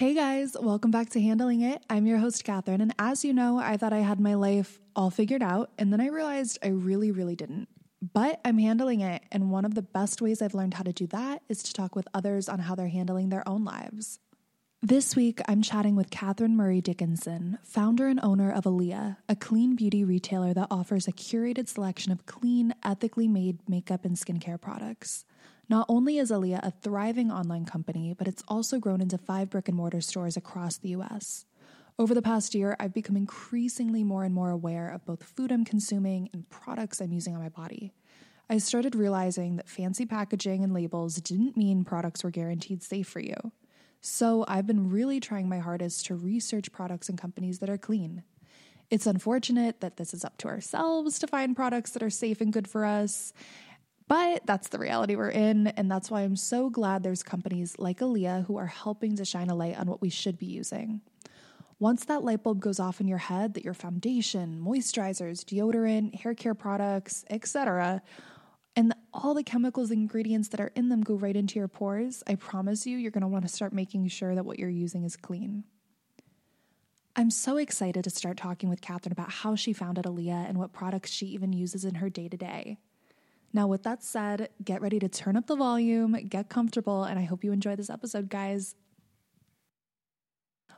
Hey guys, welcome back to Handling It. I'm your host, Catherine, and as you know, I thought I had my life all figured out, and then I realized I really, really didn't. But I'm handling it, and one of the best ways I've learned how to do that is to talk with others on how they're handling their own lives. This week, I'm chatting with Catherine Murray Dickinson, founder and owner of Aillea, a clean beauty retailer that offers a curated selection of clean, ethically made makeup and skincare products. Not only is Aillea a thriving online company, but it's also grown into five brick and mortar stores across the US. Over the past year, I've become increasingly more and more aware of both food I'm consuming and products I'm using on my body. I started realizing that fancy packaging and labels didn't mean products were guaranteed safe for you. So I've been really trying my hardest to research products and companies that are clean. It's unfortunate that this is up to ourselves to find products that are safe and good for us. But that's the reality we're in, and that's why I'm so glad there's companies like Aillea who are helping to shine a light on what we should be using. Once that light bulb goes off in your head that your foundation, moisturizers, deodorant, hair care products, etc., and all the chemicals and ingredients that are in them go right into your pores, I promise you, you're going to want to start making sure that what you're using is clean. I'm so excited to start talking with Catherine about how she founded Aillea and what products she even uses in her day to day. Now, with that said, get ready to turn up the volume, get comfortable, and I hope you enjoy this episode, guys.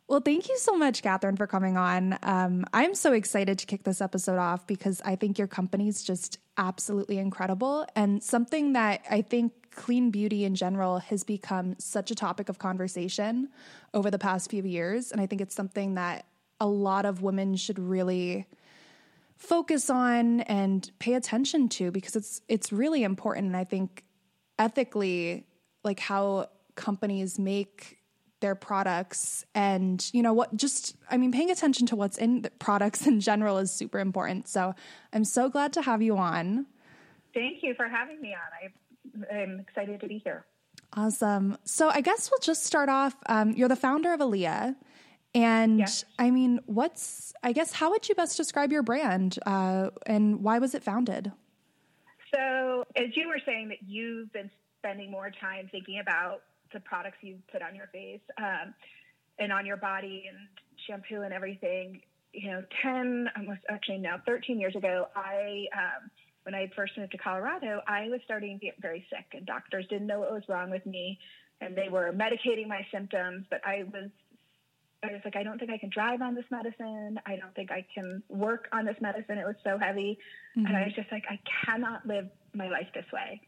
Well, thank you so much, Catherine, for coming on. Um, I'm so excited to kick this episode off because I think your company is just absolutely incredible and something that I think clean beauty in general has become such a topic of conversation over the past few years. And I think it's something that a lot of women should really focus on and pay attention to because it's it's really important. And I think ethically like how companies make their products and you know what just i mean paying attention to what's in the products in general is super important. So i'm so glad to have you on. Thank you for having me on. I, i'm excited to be here. Awesome. So i guess we'll just start off um, you're the founder of Aillea and i mean what's i guess how would you best describe your brand uh, and why was it founded so as you were saying that you've been spending more time thinking about the products you put on your face um, and on your body and shampoo and everything. You know, 10, almost actually now 13 years ago, I, um, when I first moved to Colorado, I was starting to get very sick and doctors didn't know what was wrong with me and they were medicating my symptoms, but I was I was like, I don't think I can drive on this medicine. I don't think I can work on this medicine. It was so heavy. Mm-hmm. And I was just like, I cannot live my life this way.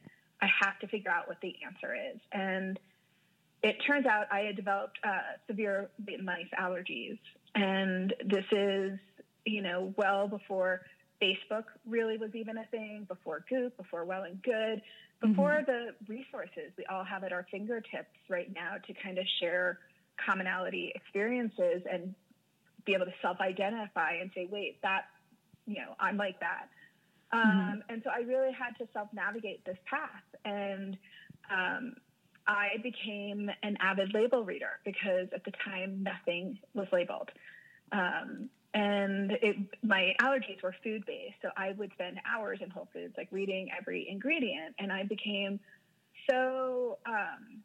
I have to figure out what the answer is. And it turns out I had developed uh, severe mice allergies. And this is, you know, well before Facebook really was even a thing, before Goop, before Well and Good, before mm-hmm. the resources we all have at our fingertips right now to kind of share commonality experiences and be able to self identify and say, wait, that, you know, I'm like that. Mm-hmm. Um, and so I really had to self navigate this path. And um, I became an avid label reader because at the time nothing was labeled. Um, and it, my allergies were food based. So I would spend hours in Whole Foods, like reading every ingredient. And I became so um,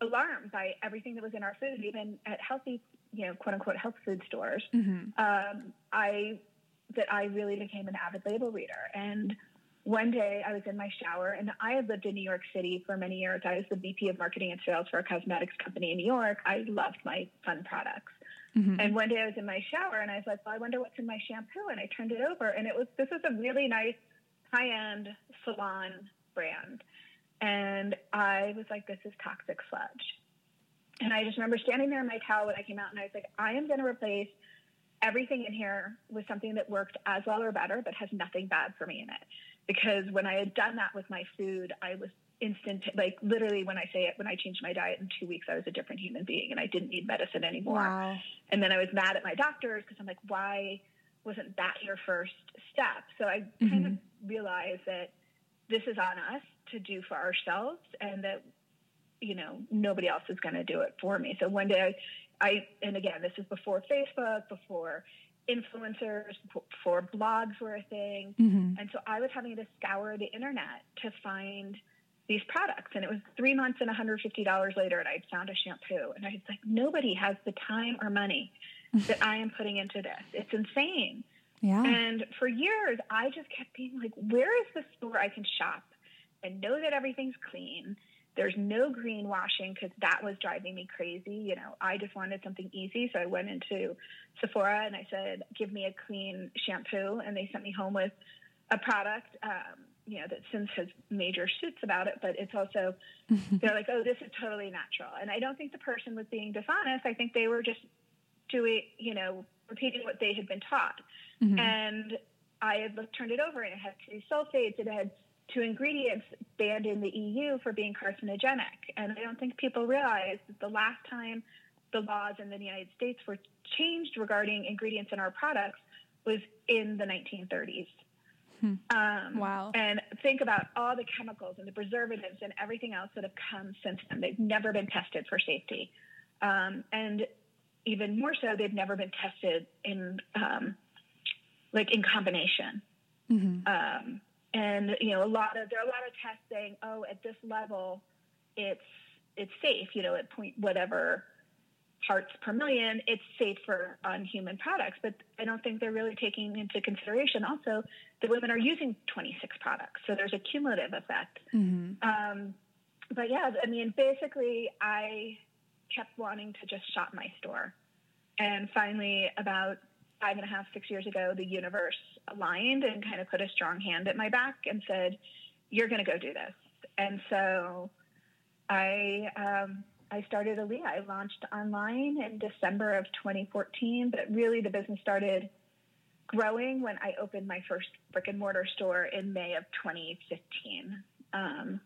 alarmed by everything that was in our food, even at healthy, you know, quote unquote health food stores. Mm-hmm. Um, I that I really became an avid label reader. And one day I was in my shower and I had lived in New York City for many years. I was the VP of marketing and sales for a cosmetics company in New York. I loved my fun products. Mm-hmm. And one day I was in my shower and I was like, well, I wonder what's in my shampoo. And I turned it over and it was, this was a really nice high end salon brand. And I was like, this is toxic sludge. And I just remember standing there in my towel when I came out and I was like, I am going to replace everything in here with something that worked as well or better, but has nothing bad for me in it because when I had done that with my food, I was instant like literally when I say it, when I changed my diet in two weeks, I was a different human being and I didn't need medicine anymore. Wow. And then I was mad at my doctors because I'm like, why wasn't that your first step? So I mm-hmm. kind of realized that this is on us to do for ourselves and that you know nobody else is going to do it for me. So one day I, I and again this is before Facebook, before influencers for blogs were a thing. Mm-hmm. And so I was having to scour the internet to find these products. And it was three months and $150 later, and I'd found a shampoo. And I was like, nobody has the time or money that I am putting into this. It's insane. Yeah. And for years, I just kept being like, where is the store I can shop and know that everything's clean? There's no greenwashing because that was driving me crazy. You know, I just wanted something easy. So I went into Sephora and I said, give me a clean shampoo. And they sent me home with a product, um, you know, that since has major suits about it, but it's also, they're like, oh, this is totally natural. And I don't think the person was being dishonest. I think they were just doing, you know, repeating what they had been taught. Mm-hmm. And I had looked, turned it over and it had two sulfates. It had two ingredients banned in the EU for being carcinogenic. And I don't think people realize that the last time the laws in the United States were changed regarding ingredients in our products was in the 1930s. Hmm. Um, wow. And think about all the chemicals and the preservatives and everything else that have come since then. They've never been tested for safety. Um, and even more so, they've never been tested in um, like in combination. Mm-hmm. And you know, a lot of there are a lot of tests saying, oh, at this level, it's it's safe. You know, at point whatever parts per million, it's safe for on human products. But I don't think they're really taking into consideration also that women are using 26 products, so there's a cumulative effect. Mm-hmm. Um, but yeah, I mean, basically, I kept wanting to just shop my store. And finally, about five and a half, six years ago, the universe aligned and kind of put a strong hand at my back and said, You're going to go do this. And so I, um, I started Aillea. I launched online in December of 2014, but really the business started growing when I opened my first brick and mortar store in May of 2015. Um,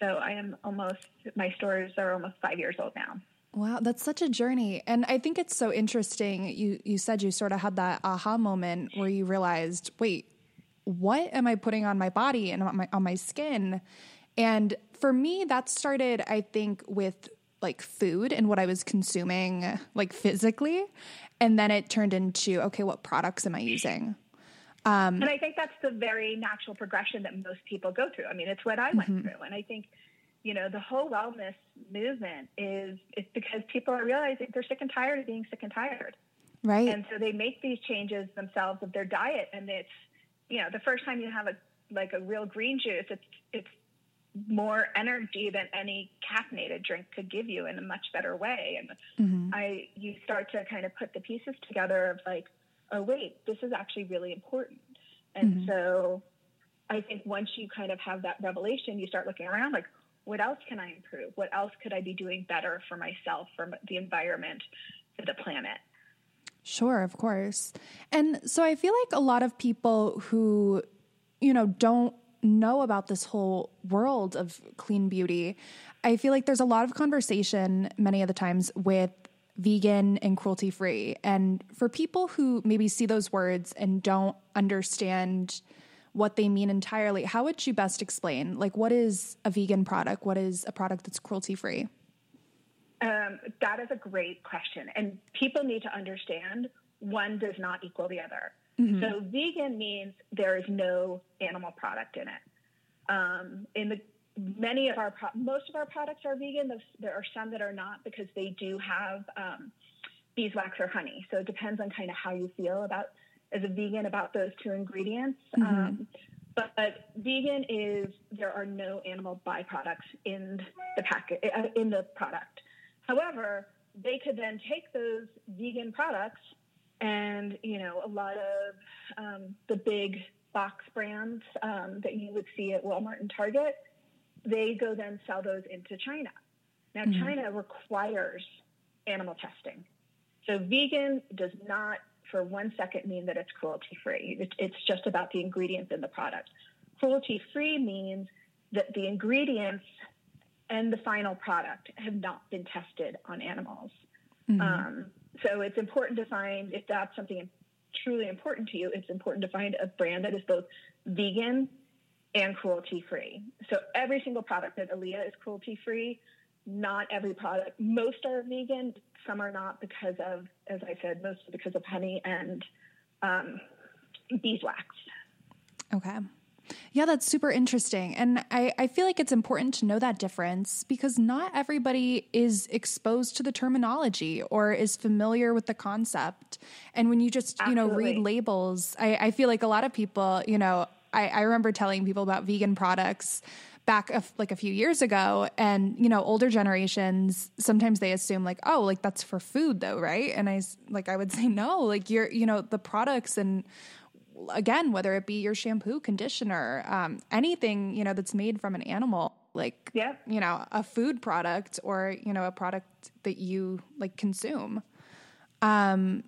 so I am almost, my stores are almost five years old now. Wow, that's such a journey. And I think it's so interesting. You you said you sort of had that aha moment where you realized, wait, what am I putting on my body and on my on my skin? And for me, that started, I think, with like food and what I was consuming like physically. And then it turned into, okay, what products am I using? Um, and I think that's the very natural progression that most people go through. I mean, it's what I went mm-hmm. through. And I think you know, the whole wellness movement is it's because people are realizing they're sick and tired of being sick and tired. Right. And so they make these changes themselves of their diet and it's you know, the first time you have a like a real green juice, it's it's more energy than any caffeinated drink could give you in a much better way. And mm-hmm. I you start to kind of put the pieces together of like, oh wait, this is actually really important. And mm-hmm. so I think once you kind of have that revelation, you start looking around like, what else can I improve? What else could I be doing better for myself, for the environment, for the planet? Sure, of course. And so I feel like a lot of people who, you know, don't know about this whole world of clean beauty, I feel like there's a lot of conversation many of the times with vegan and cruelty free. And for people who maybe see those words and don't understand what they mean entirely, how would you best explain? Like, what is a vegan product? What is a product that's cruelty free? Um, that is a great question. And people need to understand one does not equal the other. Mm-hmm. So, vegan means there is no animal product in it. Um, in the many of our pro- most of our products are vegan. There are some that are not because they do have um, beeswax or honey. So it depends on kind of how you feel about as a vegan about those two ingredients. Mm-hmm. Um, but, but, vegan is there are no animal byproducts in the packet uh, in the product. However, they could then take those vegan products and you know a lot of um, the big box brands um, that you would see at Walmart and Target, they go then sell those into China. Now mm-hmm. China requires animal testing. So vegan does not for one second mean that it's cruelty free. It's just about the ingredients in the product. Cruelty free means that the ingredients and the final product have not been tested on animals. Mm-hmm. Um, so it's important to find if that's something truly important to you, it's important to find a brand that is both vegan and cruelty free. So every single product at Aillea is cruelty free. Not every product, most are vegan, some are not because of, as I said, mostly because of honey and um, beeswax. Okay. Yeah, that's super interesting. And I, I feel like it's important to know that difference because not everybody is exposed to the terminology or is familiar with the concept. And when you just, Absolutely. you know, read labels, I, I feel like a lot of people, you know, I, I remember telling people about vegan products back a, like a few years ago and you know older generations sometimes they assume like oh like that's for food though right and i like i would say no like you're you know the products and again, whether it be your shampoo, conditioner, um, anything, you know, that's made from an animal, like, yeah. you know, a food product or, you know, a product that you like consume. Um,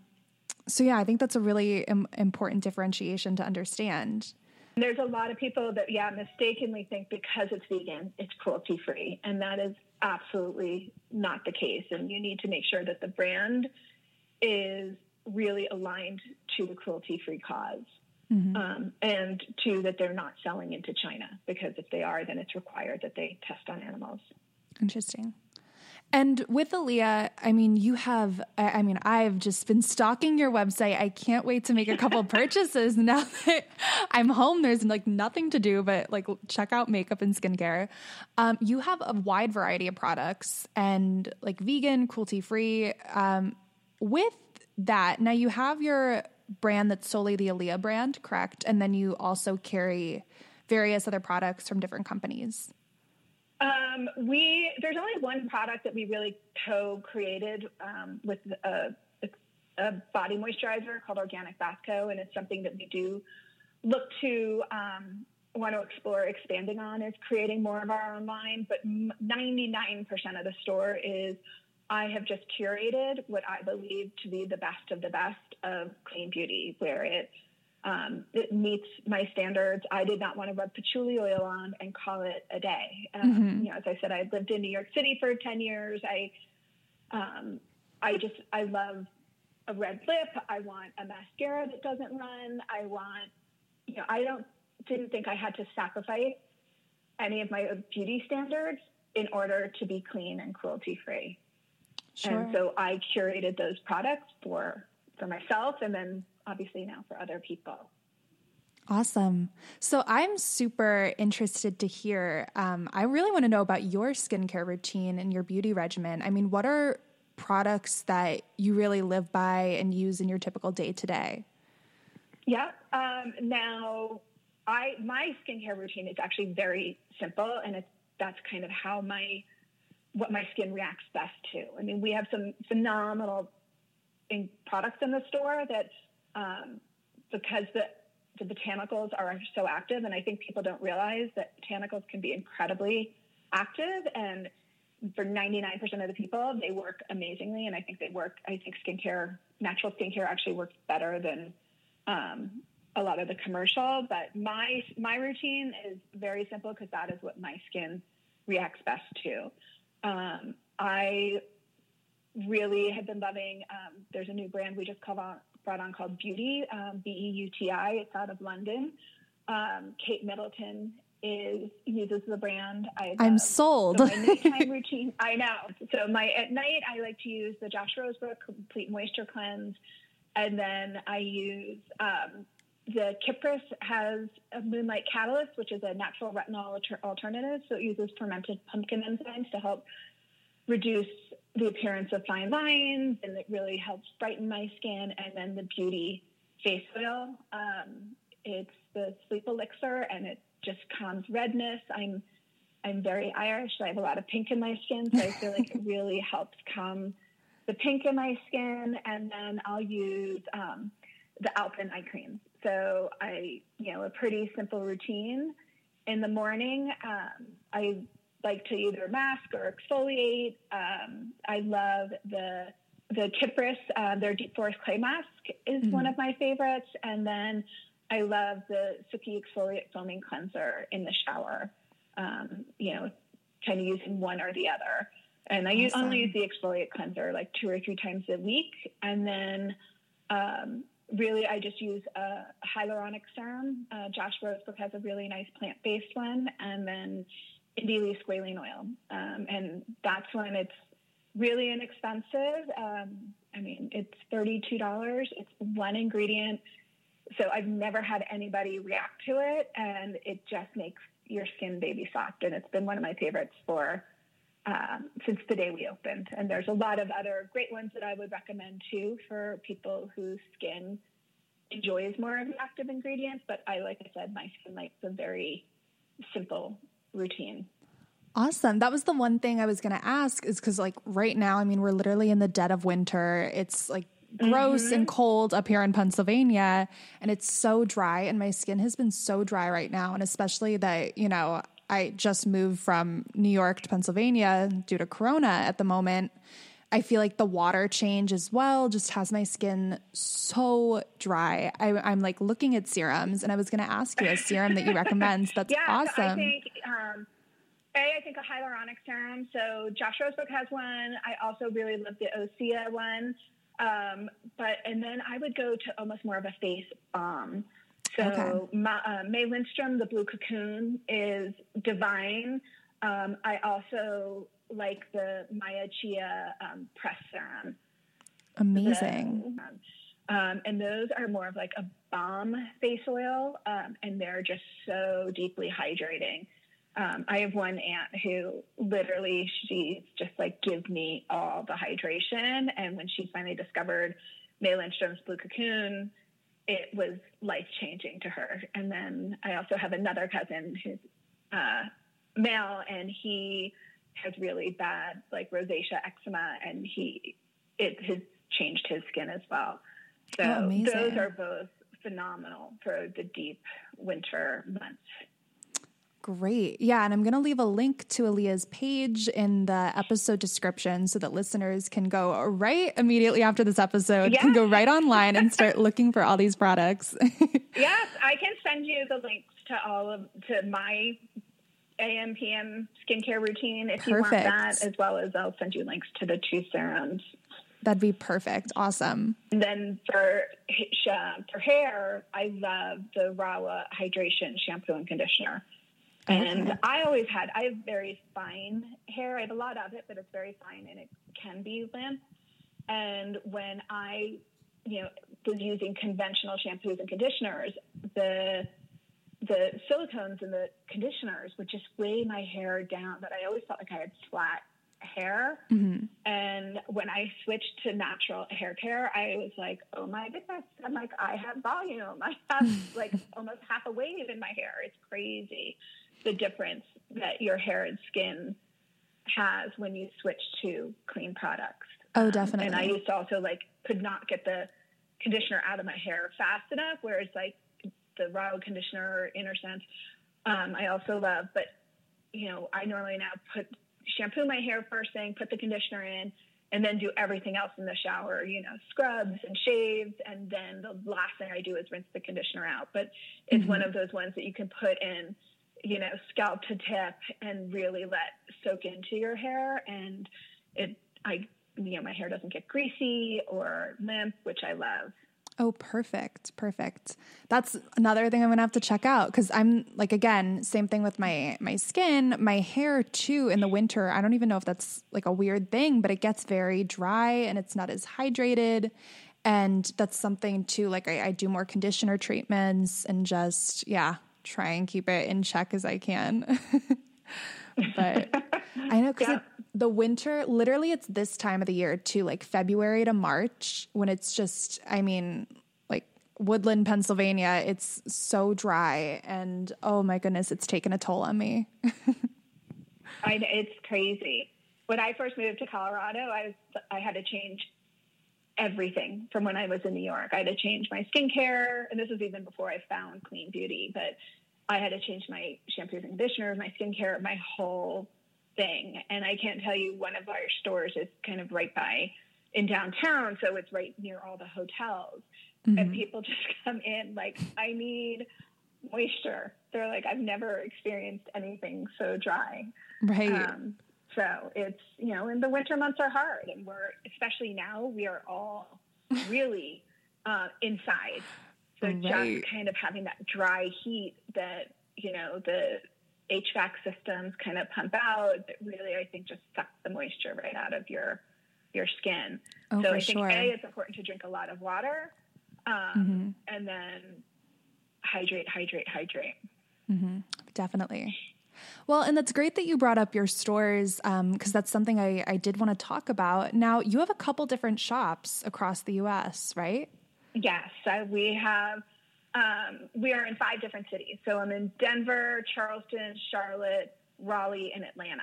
so yeah, I think that's a really Im- important differentiation to understand. There's a lot of people that, yeah, mistakenly think because it's vegan, it's cruelty free. And that is absolutely not the case. And you need to make sure that the brand is really aligned to the cruelty free cause. Mm-hmm. Um, and two, that they're not selling into China because if they are, then it's required that they test on animals. Interesting. And with Aillea, I mean, you have, I mean, I've just been stalking your website. I can't wait to make a couple purchases now that I'm home. There's like nothing to do but like check out makeup and skincare. Um, you have a wide variety of products and like vegan, cruelty free. Um, with that, now you have your brand that's solely the Aillea brand, correct? And then you also carry various other products from different companies. Um, we there's only one product that we really co-created um, with a, a, body moisturizer called Organic Bath Co, and it's something that we do look to um, want to explore expanding on is creating more of our own line. But 99% of the store is I have just curated what I believe to be the best of the best of clean beauty, where it um, it meets my standards. I did not want to rub patchouli oil on and call it a day. Um, mm-hmm. You know, as I said, I lived in New York City for ten years. I um, I just I love a red lip. I want a mascara that doesn't run. I want you know I don't didn't think I had to sacrifice any of my beauty standards in order to be clean and cruelty free. Sure. And so I curated those products for for myself and then obviously now for other people. Awesome. So I'm super interested to hear. Um, I really want to know about your skincare routine and your beauty regimen. I mean, what are products that you really live by and use in your typical day to day? Yeah. Um, now, I my skincare routine is actually very simple, and it's that's kind of how my what my skin reacts best to. I mean, we have some phenomenal in products in the store that um, because the the botanicals are so active, and I think people don't realize that botanicals can be incredibly active. And for 99% of the people, they work amazingly. And I think they work. I think skincare, natural skincare, actually works better than um, a lot of the commercial. But my my routine is very simple because that is what my skin reacts best to. Um, I really have been loving. Um, there's a new brand we just on, brought on called Beauty, um, B E U T I. It's out of London. Um, Kate Middleton is uses the brand. I am sold. So my nighttime routine. I know. So my at night I like to use the Josh Rosebrook Complete Moisture Cleanse, and then I use um, the Kypris has a Moonlight Catalyst, which is a natural retinol alter- alternative. So it uses fermented pumpkin enzymes to help reduce the appearance of fine lines, and it really helps brighten my skin. And then the Beauty face oil, um, it's the sleep elixir, and it just calms redness. I'm I'm very Irish, I have a lot of pink in my skin, so I feel like it really helps calm the pink in my skin. And then I'll use um, the Alpyn eye cream. So I, you know, a pretty simple routine. In the morning, um, I like to either mask or exfoliate. Um, I love the the Kypris, uh, their deep forest clay mask is mm-hmm. one of my favorites, and then I love the Suki exfoliate foaming cleanser in the shower. Um, you know, kind of using one or the other. And I awesome. use, only use the exfoliate cleanser like two or three times a week, and then um, really, I just use a hyaluronic serum. Uh, Josh Rosebrook has a really nice plant based one, and then Indie Lee squalene oil. Um, and that's when it's really inexpensive. Um, I mean, it's $32. It's one ingredient. So I've never had anybody react to it, and it just makes your skin baby soft. And it's been one of my favorites for um, since the day we opened. And there's a lot of other great ones that I would recommend too for people whose skin enjoys more of the active ingredients. But I, like I said, my skin likes a very simple routine. Awesome. That was the one thing I was going to ask is because, like, right now, I mean, we're literally in the dead of winter. It's like gross mm-hmm. and cold up here in Pennsylvania, and it's so dry, and my skin has been so dry right now. And especially that, you know, I just moved from New York to Pennsylvania due to Corona at the moment. I feel like the water change as well just has my skin so dry. I, am like looking at serums, and I was going to ask you a serum that you recommend. That's yeah, awesome. So I think, um, a, I think a hyaluronic serum. So Josh Rosebrook has one. I also really love the Osea one. Um, but and then I would go to almost more of a face balm. So okay. Ma, uh, May Lindstrom, the Blue Cocoon, is divine. Um, I also like the Maya Chia um, press serum. Amazing. The, um, and those are more of like a balm face oil, um, and they're just so deeply hydrating. Um, I have one aunt who literally she's just like give me all the hydration, and when she finally discovered May Lindstrom's Blue Cocoon, it was life changing to her. And then I also have another cousin who's uh, male, and he has really bad like rosacea eczema, and he it has changed his skin as well. So oh, those are both phenomenal for the deep winter months. Great. Yeah. And I'm going to leave a link to Aillea's page in the episode description so that listeners can go right immediately after this episode, yes. can go right online and start looking for all these products. yes. I can send you the links to all of, to my AM, PM skincare routine if perfect. you want that, as well as I'll send you links to the two serums. That'd be perfect. Awesome. And then for for hair, I love the Rahua Hydration shampoo and conditioner. And okay. I always had, I have very fine hair. I have a lot of it, but it's very fine and it can be limp. And when I, you know, was using conventional shampoos and conditioners, the the silicones and the conditioners would just weigh my hair down. That I always felt like I had flat hair. Mm-hmm. And when I switched to natural hair care, I was like, oh my goodness. I'm like, I have volume. I have like almost half a wave in my hair. It's crazy the difference that your hair and skin has when you switch to clean products. Oh, definitely. Um, and I used to also like could not get the conditioner out of my hair fast enough, whereas like the raw conditioner Innersense, um, I also love. But you know, I normally now put shampoo my hair first thing, put the conditioner in, and then do everything else in the shower, you know, scrubs and shaves. And then the last thing I do is rinse the conditioner out. But it's mm-hmm. one of those ones that you can put in you know, scalp to tip and really let soak into your hair. And it, I, you know, my hair doesn't get greasy or limp, which I love. Oh, perfect. Perfect. That's another thing I'm going to have to check out cuz I'm like again, same thing with my my skin, my hair too in the winter. I don't even know if that's like a weird thing, but it gets very dry and it's not as hydrated. And that's something too like I, I do more conditioner treatments and just yeah, try and keep it in check as I can. but I know because yeah. the winter, literally, it's this time of the year too, like February to March, when it's just, I mean, like Woodland, Pennsylvania, it's so dry. And oh my goodness, it's taken a toll on me. I, it's crazy. When I first moved to Colorado, I was I had to change everything from when I was in New York. I had to change my skincare, and this was even before I found clean beauty, but I had to change my shampoos and conditioners, my skincare, my whole thing. And I can't tell you, one of our stores is kind of right by in downtown, so it's right near all the hotels. Mm-hmm. And people just come in like, I need moisture. They're like, I've never experienced anything so dry. Right. Um, so it's, you know, and the winter months are hard. And we're, especially now, we are all really uh, inside. So right. just kind of having that dry heat that, you know, the HVAC systems kind of pump out that really, I think, just sucks the moisture right out of your your skin. Oh, so I think sure. A, it's important to drink a lot of water. um, mm-hmm. and then hydrate, hydrate, hydrate. Mm-hmm. Definitely. Well, and that's great that you brought up your stores because um, that's something I, I did want to talk about. Now, you have a couple different shops across the U.S., right? Yes, uh, we have. Um, we are in five different cities. So I'm in Denver, Charleston, Charlotte, Raleigh, and Atlanta.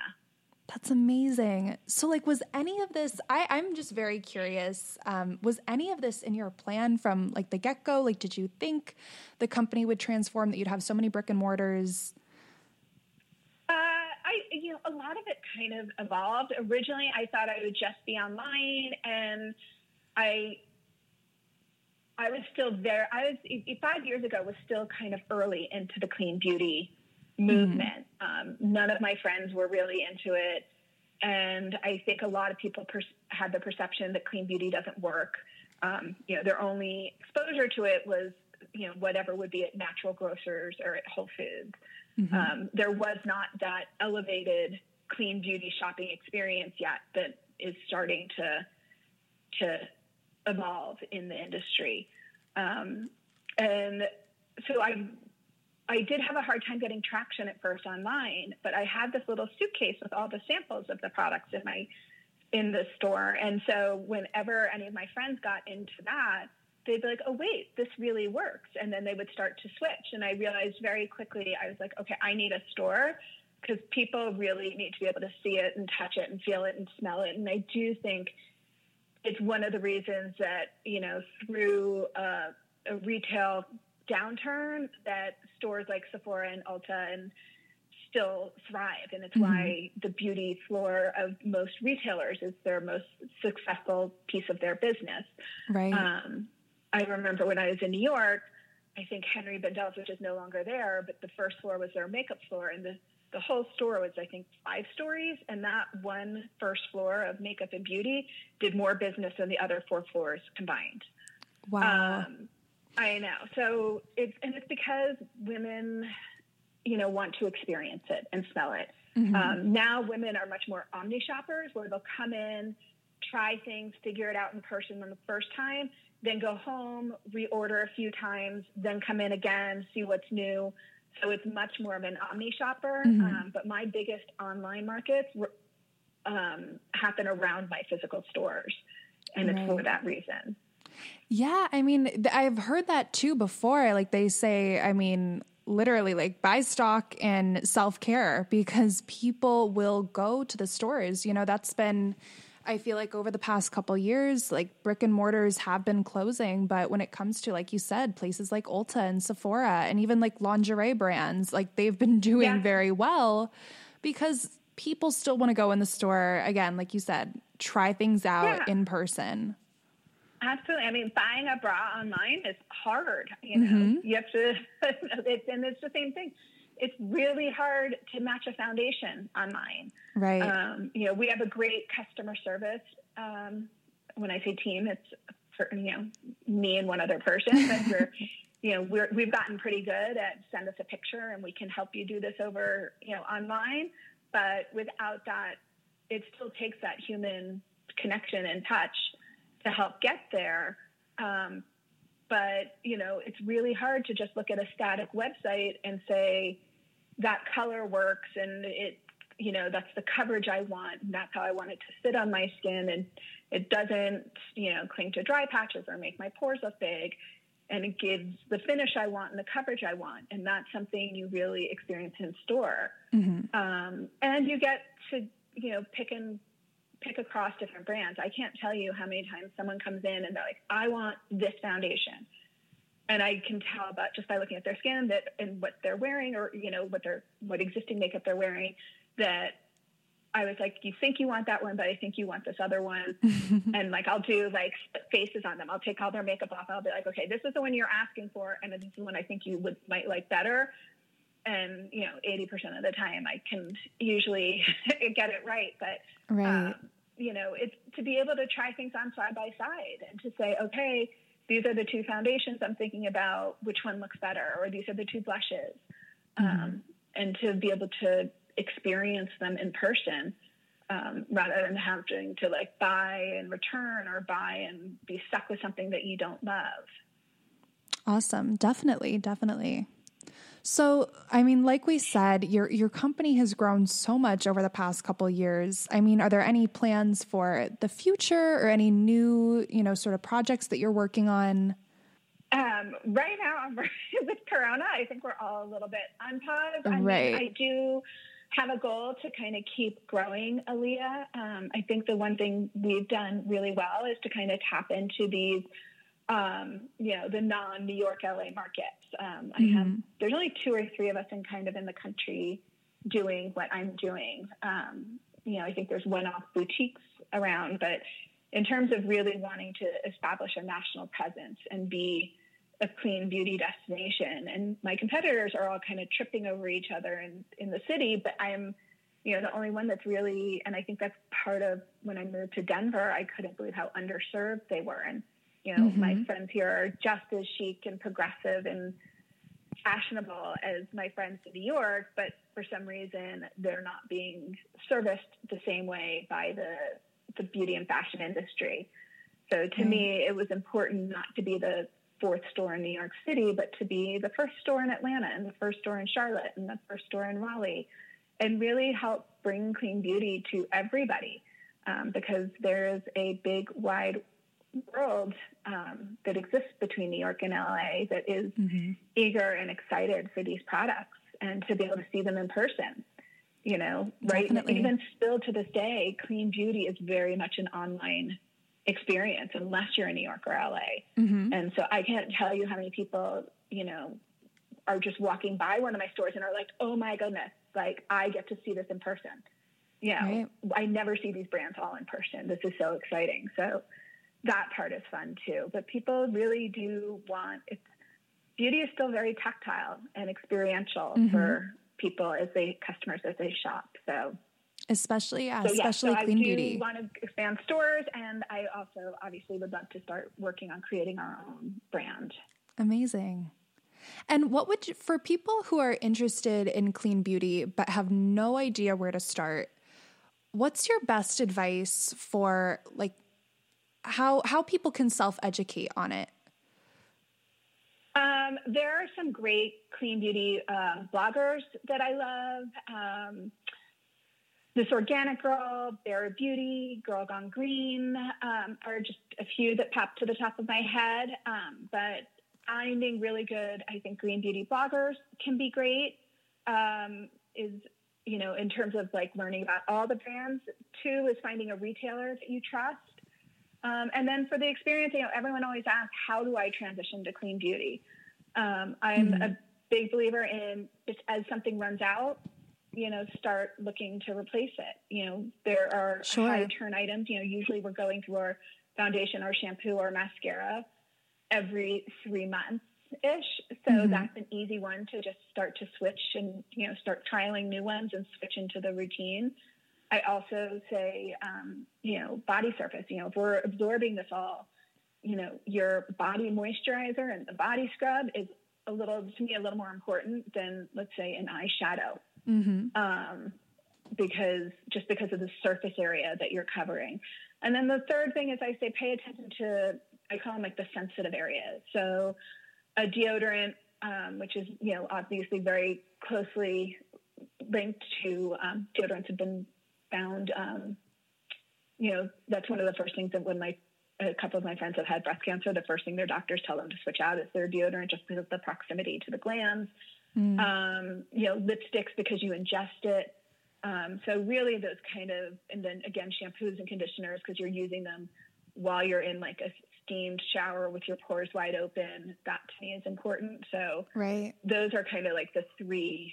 That's amazing. So, like, was any of this? I, I'm just very curious. Um, was any of this in your plan from like the get go? Like, did you think the company would transform? That you'd have so many brick and mortars? Uh, I, you know, a lot of it kind of evolved. Originally, I thought I would just be online, and I, I was still there. I was five years ago was still kind of early into the clean beauty movement. Mm-hmm. Um, none of my friends were really into it. And I think a lot of people per- had the perception that clean beauty doesn't work. Um, you know, their only exposure to it was, you know, whatever would be at natural grocers or at Whole Foods. Mm-hmm. Um, there was not that elevated clean beauty shopping experience yet that is starting to to evolve in the industry. Um, and so I I did have a hard time getting traction at first online, but I had this little suitcase with all the samples of the products in my in the store. And so whenever any of my friends got into that, they'd be like, "Oh wait, this really works." And then they would start to switch. And I realized very quickly I was like, "Okay, I need a store." Because people really need to be able to see it and touch it and feel it and smell it. And I do think it's one of the reasons that, you know, through uh, a retail downturn that stores like Sephora and Ulta and still thrive. And it's mm-hmm. why the beauty floor of most retailers is their most successful piece of their business. Right. Um, I remember when I was in New York, I think Henri Bendel's, which is no longer there, but the first floor was their makeup floor. And the, the whole store was, I think, five stories. And that one first floor of makeup and beauty did more business than the other four floors combined. Wow. Um, I know. So it's and it's because women, you know, want to experience it and smell it. Mm-hmm. Um, now women are much more omni shoppers, where they'll come in, try things, figure it out in person on the first time, then go home, reorder a few times, then come in again, see what's new. So it's much more of an omni shopper. Mm-hmm. Um, but my biggest online markets um, happen around my physical stores, and right. it's for that reason. Yeah, I mean, I've heard that too before. Like they say, I mean, literally like buy stock and self care because people will go to the stores. You know, that's been, I feel like over the past couple years, like brick and mortars have been closing. But when it comes to, like you said, places like Ulta and Sephora and even like lingerie brands, like they've been doing yeah. very well because people still want to go in the store again, like you said, try things out yeah. in person. Absolutely. I mean, buying a bra online is hard. You know, mm-hmm. you have to, it's, and it's the same thing. It's really hard to match a foundation online. Right. Um, you know, we have a great customer service. Um, when I say team, it's for, you know, me and one other person, but we're, you know, we're, we've gotten pretty good at send us a picture and we can help you do this over, you know, online. But without that, it still takes that human connection and touch to help get there. Um, but you know, it's really hard to just look at a static website and say that color works and it, you know, that's the coverage I want and that's how I want it to sit on my skin and it doesn't, you know, cling to dry patches or make my pores look big and it gives the finish I want and the coverage I want. And that's something you really experience in store. Mm-hmm. Um, and you get to, you know, pick and pick across different brands. I can't tell you how many times someone comes in and they're like, I want this foundation. And I can tell about just by looking at their skin that and what they're wearing or, you know, what their what existing makeup they're wearing that I was like, you think you want that one, but I think you want this other one. and like, I'll do like faces on them. I'll take all their makeup off. I'll be like, okay, this is the one you're asking for. And this is the one I think you would might like better. And, you know, 80% of the time I can usually get it right. But, right. Um, you know, it's to be able to try things on side by side and to say, okay, these are the two foundations I'm thinking about, which one looks better, or these are the two blushes. Mm-hmm. Um, and to be able to experience them in person um, rather than having to like buy and return or buy and be stuck with something that you don't love. Awesome. Definitely, definitely. So, I mean, like we said, your your company has grown so much over the past couple years. I mean, are there any plans for the future or any new, you know, sort of projects that you're working on? Um, right now, with Corona, I think we're all a little bit on pause. I right. Mean, I do have a goal to kind of keep growing Aillea. Um, I think the one thing we've done really well is to kind of tap into these um, you know, the non New York, LA markets. Um, I mm-hmm. have, there's only two or three of us in kind of in the country doing what I'm doing. Um, you know, I think there's one off boutiques around, but in terms of really wanting to establish a national presence and be a clean beauty destination, and my competitors are all kind of tripping over each other in, in the city, but I'm, you know, the only one that's really, and I think that's part of when I moved to Denver, I couldn't believe how underserved they were. And you know, mm-hmm. my friends here are just as chic and progressive and fashionable as my friends in New York, but for some reason they're not being serviced the same way by the the beauty and fashion industry. So to mm-hmm. me, it was important not to be the fourth store in New York City, but to be the first store in Atlanta and the first store in Charlotte and the first store in Raleigh, and really help bring clean beauty to everybody. Um, because there is a big, wide world um, that exists between New York and LA that is mm-hmm. eager and excited for these products and to be able to see them in person. You know, Definitely. right? Even still to this day, clean beauty is very much an online experience unless you're in New York or LA. Mm-hmm. And so I can't tell you how many people, you know, are just walking by one of my stores and are like, oh my goodness, like I get to see this in person. You know, right. I never see these brands all in person. This is so exciting. So that part is fun too. But people really do want it's beauty is still very tactile and experiential mm-hmm. for people as they customers as they shop. So especially yeah, so, especially so clean I do beauty. Want to expand stores, and I also obviously would love to start working on creating our own brand. Amazing. And what would you, for people who are interested in clean beauty but have no idea where to start? What's your best advice for like how how people can self educate on it? Um, there are some great clean beauty uh, bloggers that I love. Um, this Organic Girl, Bare Beauty, Girl Gone Green um, are just a few that pop to the top of my head. Um, but finding really good, I think, green beauty bloggers can be great. Um, is you know, in terms of like learning about all the brands. Two is finding a retailer that you trust. Um, and then for the experience, you know, everyone always asks, how do I transition to clean beauty? Um, I'm mm-hmm. a big believer in just as something runs out, you know, start looking to replace it. You know, there are sure. high turn items. You know, usually we're going through our foundation, our shampoo, or mascara every three months ish. So mm-hmm. that's an easy one to just start to switch and, you know, start trialing new ones and switch into the routine. I also say, um, you know, body surface. You know, if we're absorbing this all, you know, your body moisturizer and the body scrub is a little, to me, a little more important than, let's say, an eyeshadow. Mm-hmm. Um, because just because of the surface area that you're covering. And then the third thing is I say pay attention to, I call them like the sensitive areas. So a deodorant, um, which is, you know, obviously very closely linked to um, deodorants have been found, um, you know, that's one of the first things that when my a couple of my friends have had breast cancer, the first thing their doctors tell them to switch out is their deodorant just because of the proximity to the glands. Mm. Um, you know, lipsticks because you ingest it. Um, so really those kind of, and then again, shampoos and conditioners because you're using them while you're in like a steamed shower with your pores wide open. That to me is important. So right. those are kind of like the three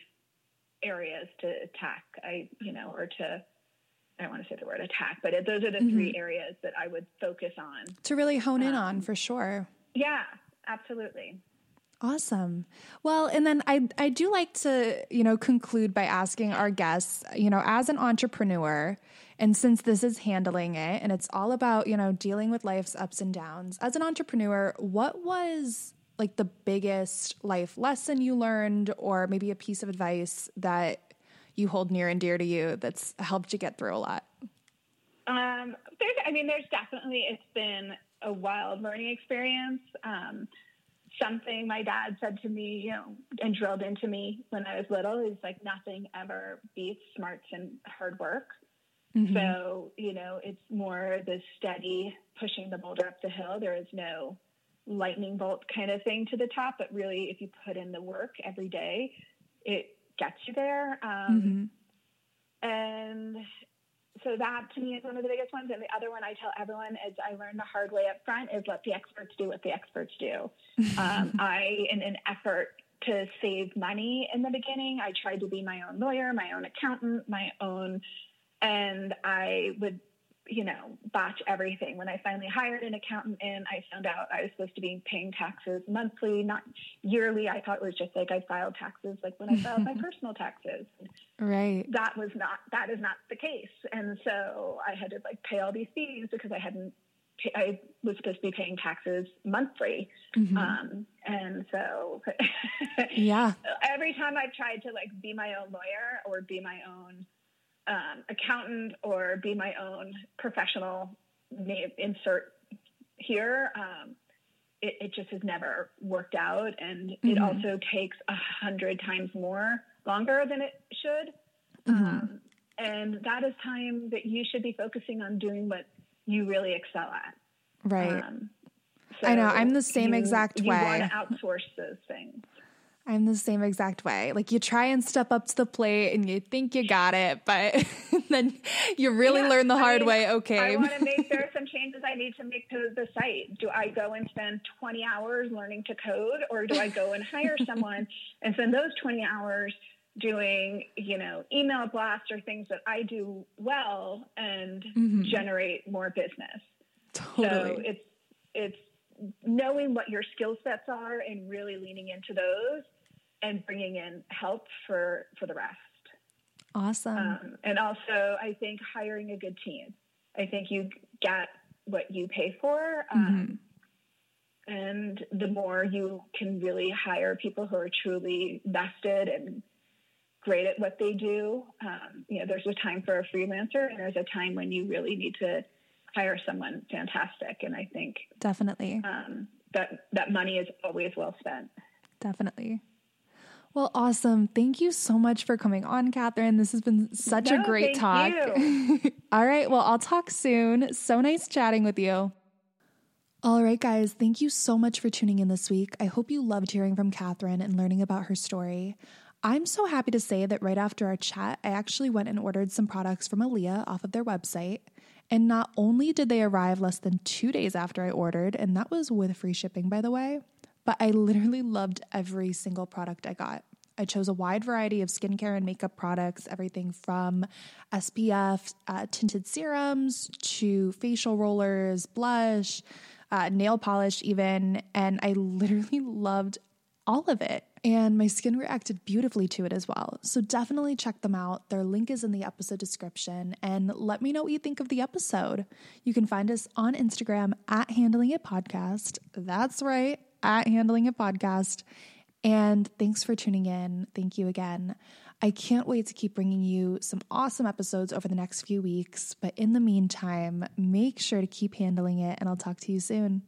areas to attack. I, you know, or to I don't want to say the word attack, but it, those are the mm-hmm. three areas that I would focus on to really hone um, in on um, for sure. Yeah, absolutely. Awesome. Well, and then I I do like to, you know, conclude by asking our guests, you know, as an entrepreneur, and since this is handling it and it's all about, you know, dealing with life's ups and downs, as an entrepreneur, what was like the biggest life lesson you learned or maybe a piece of advice that you hold near and dear to you that's helped you get through a lot? Um, there's, I mean, there's definitely, it's been a wild learning experience. Um, something my dad said to me, you know, and drilled into me when I was little is like nothing ever beats smarts and hard work. Mm-hmm. So, you know, it's more the steady pushing the boulder up the hill. There is no lightning bolt kind of thing to the top, but really, if you put in the work every day, it gets you there. Um, mm-hmm. And so that to me is one of the biggest ones. And the other one I tell everyone is I learned the hard way up front is let the experts do what the experts do. um, I, in an effort to save money in the beginning, I tried to be my own lawyer, my own accountant, my own, and I would you know, botch everything. When I finally hired an accountant in, I found out I was supposed to be paying taxes monthly, not yearly. I thought it was just like I filed taxes like when I filed my personal taxes. Right. That was not that is not the case. And so I had to like pay all these fees because I hadn't I was supposed to be paying taxes monthly. Mm-hmm. Um, and so yeah. Every time I've tried to like be my own lawyer or be my own um, accountant or be my own professional name insert here. Um, it, it, just has never worked out, and mm-hmm. it also takes a hundred times more longer than it should. Mm-hmm. Um, and that is time that you should be focusing on doing what you really excel at. Right. Um, so I know. I'm the same you, exact way. You want to outsource those things. I'm the same exact way. Like you try and step up to the plate and you think you got it, but then you really yeah, learn the hard I mean, way. Okay. I want to make there are some changes I need to make to the site. Do I go and spend 20 hours learning to code or do I go and hire someone and spend those 20 hours doing, you know, email blasts or things that I do well and mm-hmm. generate more business. Totally. So it's it's knowing what your skill sets are and really leaning into those and bringing in help for for the rest. Awesome. Um, and also, I think hiring a good team. I think you get what you pay for. Um, mm-hmm. And the more you can really hire people who are truly vested and great at what they do, um, you know, there's a time for a freelancer and there's a time when you really need to hire someone fantastic. And I think definitely um, that that money is always well spent. Definitely. Well, awesome. Thank you so much for coming on, Catherine. This has been such no, a great talk. All right. Well, I'll talk soon. So nice chatting with you. All right, guys, thank you so much for tuning in this week. I hope you loved hearing from Catherine and learning about her story. I'm so happy to say that right after our chat, I actually went and ordered some products from Aillea off of their website. And not only did they arrive less than two days after I ordered, and that was with free shipping, by the way, but I literally loved every single product I got. I chose a wide variety of skincare and makeup products, everything from SPF uh, tinted serums to facial rollers, blush, uh, nail polish, even. And I literally loved all of it. And my skin reacted beautifully to it as well. So definitely check them out. Their link is in the episode description. And let me know what you think of the episode. You can find us on Instagram at Handling It Podcast. That's right at Handling It Podcast. And thanks for tuning in. Thank you again. I can't wait to keep bringing you some awesome episodes over the next few weeks. But in the meantime, make sure to keep handling it, and I'll talk to you soon.